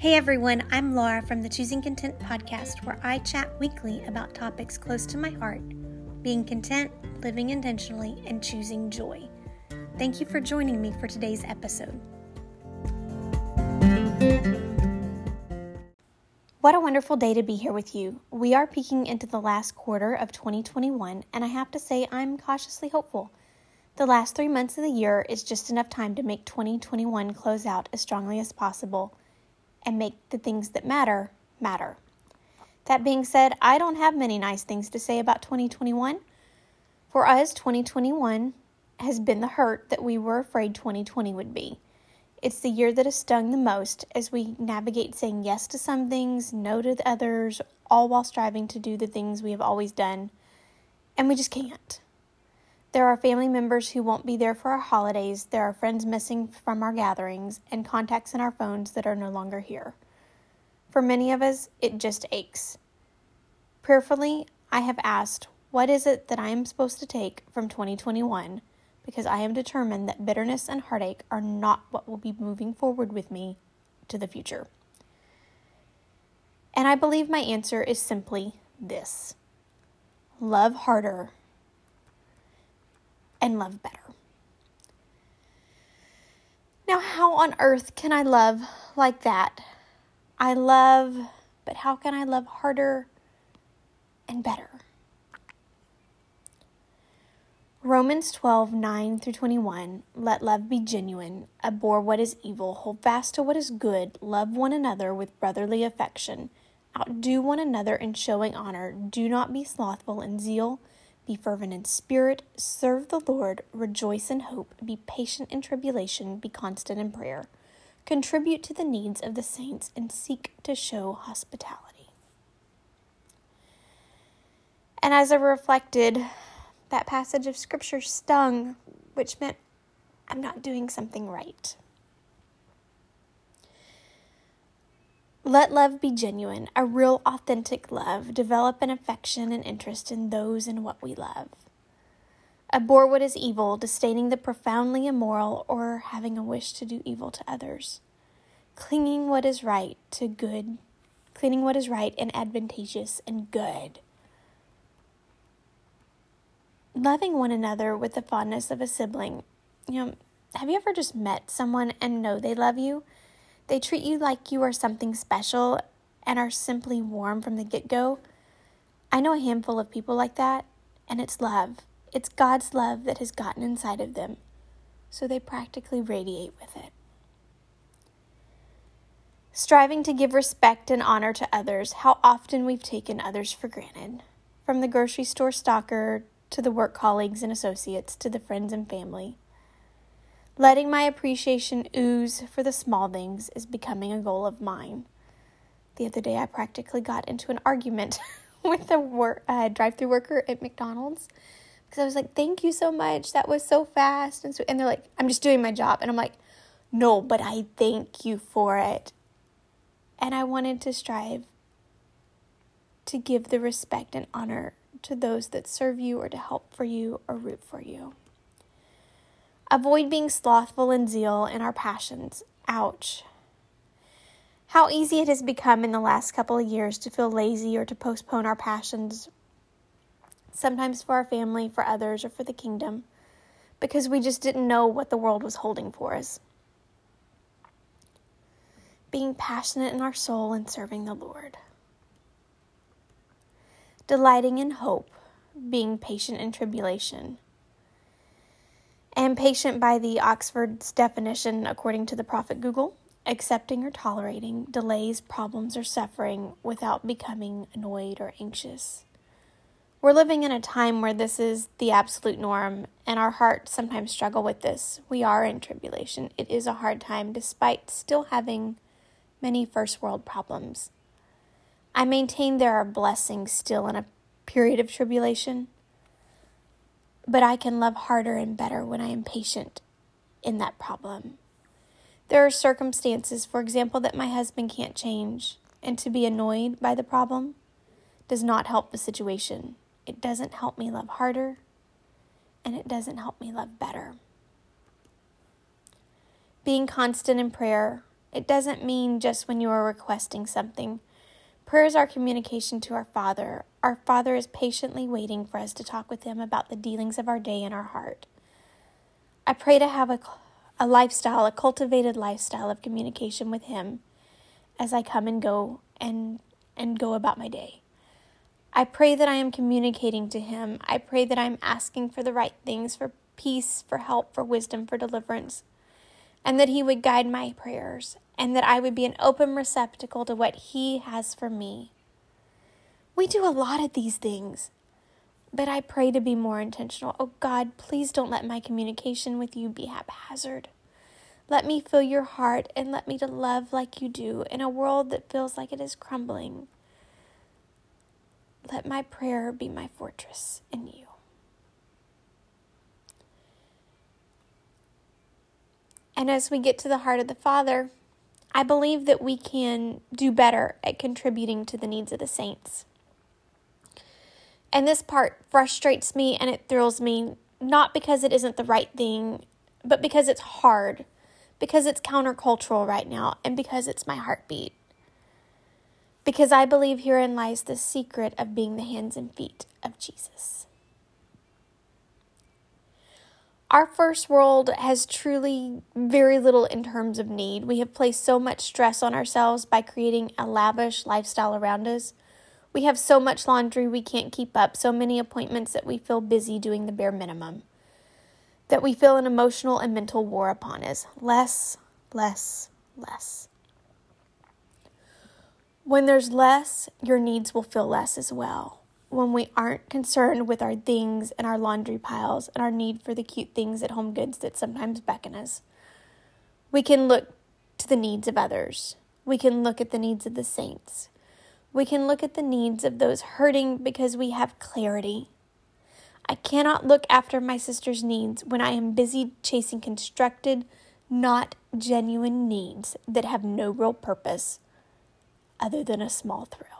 Hey everyone, I'm Laura from the Choosing Content podcast, where I chat weekly about topics close to my heart being content, living intentionally, and choosing joy. Thank you for joining me for today's episode. What a wonderful day to be here with you. We are peeking into the last quarter of 2021, and I have to say I'm cautiously hopeful. The last three months of the year is just enough time to make 2021 close out as strongly as possible and make the things that matter matter. That being said, I don't have many nice things to say about 2021. For us, 2021 has been the hurt that we were afraid 2020 would be. It's the year that has stung the most as we navigate saying yes to some things, no to others, all while striving to do the things we have always done, and we just can't. There are family members who won't be there for our holidays, there are friends missing from our gatherings, and contacts in our phones that are no longer here. For many of us, it just aches. Prayerfully, I have asked, What is it that I am supposed to take from 2021? Because I am determined that bitterness and heartache are not what will be moving forward with me to the future. And I believe my answer is simply this love harder and love better. Now, how on earth can I love like that? I love, but how can I love harder and better? Romans 12, 9 through 21. Let love be genuine. Abhor what is evil. Hold fast to what is good. Love one another with brotherly affection. Outdo one another in showing honor. Do not be slothful in zeal be fervent in spirit, serve the Lord, rejoice in hope, be patient in tribulation, be constant in prayer. Contribute to the needs of the saints and seek to show hospitality. And as I reflected, that passage of scripture stung, which meant I'm not doing something right. Let love be genuine, a real, authentic love. Develop an affection and interest in those and what we love. Abhor what is evil, disdaining the profoundly immoral, or having a wish to do evil to others. Clinging what is right to good, cleaning what is right and advantageous and good. Loving one another with the fondness of a sibling. You know, have you ever just met someone and know they love you? They treat you like you are something special and are simply warm from the get go. I know a handful of people like that, and it's love. It's God's love that has gotten inside of them, so they practically radiate with it. Striving to give respect and honor to others, how often we've taken others for granted. From the grocery store stalker to the work colleagues and associates to the friends and family. Letting my appreciation ooze for the small things is becoming a goal of mine. The other day, I practically got into an argument with a work, uh, drive-through worker at McDonald's because I was like, "Thank you so much. That was so fast." And so, and they're like, "I'm just doing my job," and I'm like, "No, but I thank you for it." And I wanted to strive to give the respect and honor to those that serve you or to help for you or root for you. Avoid being slothful in zeal in our passions. Ouch. How easy it has become in the last couple of years to feel lazy or to postpone our passions, sometimes for our family, for others, or for the kingdom, because we just didn't know what the world was holding for us. Being passionate in our soul and serving the Lord. Delighting in hope, being patient in tribulation and patient by the Oxford's definition, according to the prophet Google, accepting or tolerating delays, problems, or suffering without becoming annoyed or anxious. We're living in a time where this is the absolute norm, and our hearts sometimes struggle with this. We are in tribulation. It is a hard time, despite still having many first world problems. I maintain there are blessings still in a period of tribulation but I can love harder and better when I am patient in that problem. There are circumstances, for example, that my husband can't change, and to be annoyed by the problem does not help the situation. It doesn't help me love harder, and it doesn't help me love better. Being constant in prayer, It doesn't mean just when you are requesting something. Prayer is our communication to our Father. Our Father is patiently waiting for us to talk with Him about the dealings of our day in our heart. I pray to have a, a lifestyle, a cultivated lifestyle of communication with Him as I come and go and, and go about my day. I pray that I am communicating to Him. I pray that I'm asking for the right things, for peace, for help, for wisdom, for deliverance, and that He would guide my prayers, and that I would be an open receptacle to what He has for me. We do a lot of these things, but I pray to be more intentional. Oh God, please don't let my communication with you be haphazard. Let me fill your heart and let me to love like you do in a world that feels like it is crumbling. Let my prayer be my fortress in you. And as we get to the heart of the Father, I believe that we can do better at contributing to the needs of the saints. And this part frustrates me and it thrills me, not because it isn't the right thing, but because it's hard, because it's countercultural right now, and because it's my heartbeat because I believe herein lies the secret of being the hands and feet of Jesus. Our first world has truly very little in terms of need. We have placed so much stress on ourselves by creating a lavish lifestyle around us. We have so much laundry we can't keep up, so many appointments that we feel busy doing the bare minimum, that we feel an emotional and mental war upon us. Less, less, less. When there's less, your needs will feel less as well. When we aren't concerned with our things and our laundry piles and our need for the cute things at HomeGoods that sometimes beckon us, we can look to the needs of others. We can look at the needs of the saints. We can look at the needs of those hurting because we have clarity. I cannot look after my sister's needs when I am busy chasing constructed, not genuine needs that have no real purpose other than a small thrill.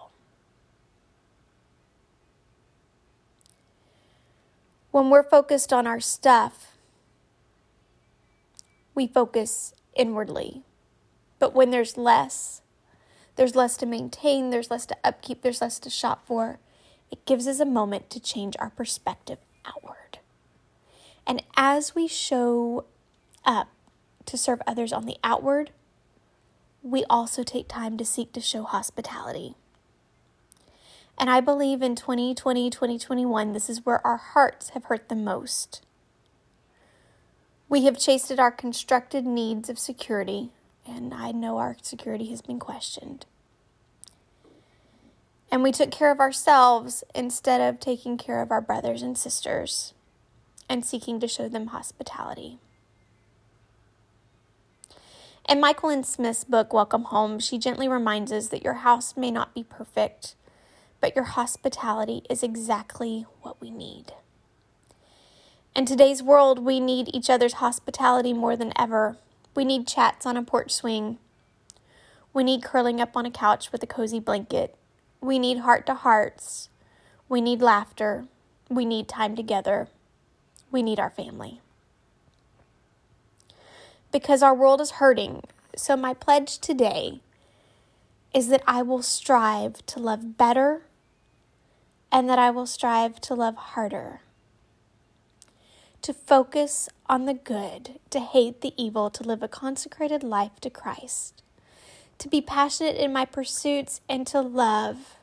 When we're focused on our stuff, we focus inwardly. But when there's less, there's less to maintain, there's less to upkeep, there's less to shop for. It gives us a moment to change our perspective outward. And as we show up to serve others on the outward, we also take time to seek to show hospitality. And I believe in 2020, 2021, this is where our hearts have hurt the most. We have chased our constructed needs of security, and I know our security has been questioned. And we took care of ourselves instead of taking care of our brothers and sisters and seeking to show them hospitality. In Myquillyn Smith's book, Welcome Home, she gently reminds us that your house may not be perfect, but your hospitality is exactly what we need. In today's world, we need each other's hospitality more than ever. We need chats on a porch swing. We need curling up on a couch with a cozy blanket. We need heart to hearts. We need laughter. We need time together. We need our family because our world is hurting. So, my pledge today is that I will strive to love better and that I will strive to love harder. To focus on the good, to hate the evil, to live a consecrated life to Christ. To be passionate in my pursuits and to love.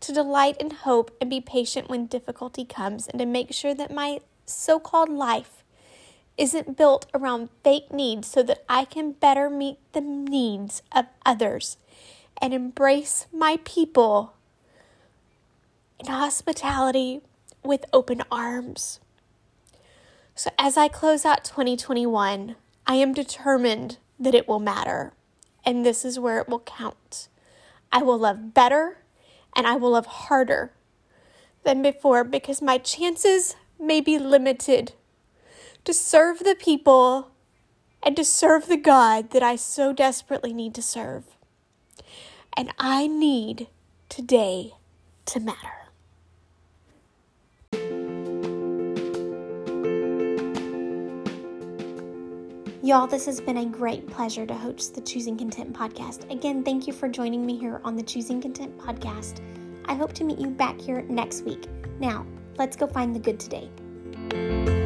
To delight in hope and be patient when difficulty comes, and to make sure that my so called life isn't built around fake needs so that I can better meet the needs of others and embrace my people in hospitality with open arms. So, as I close out 2021, I am determined that it will matter, and this is where it will count. I will love better and I will love harder than before because my chances may be limited to serve the people and to serve the God that I so desperately need to serve. And I need today to matter. Y'all, this has been a great pleasure to host the Choosing Content podcast. Again, thank you for joining me here on the Choosing Content podcast. I hope to meet you back here next week. Now, let's go find the good today.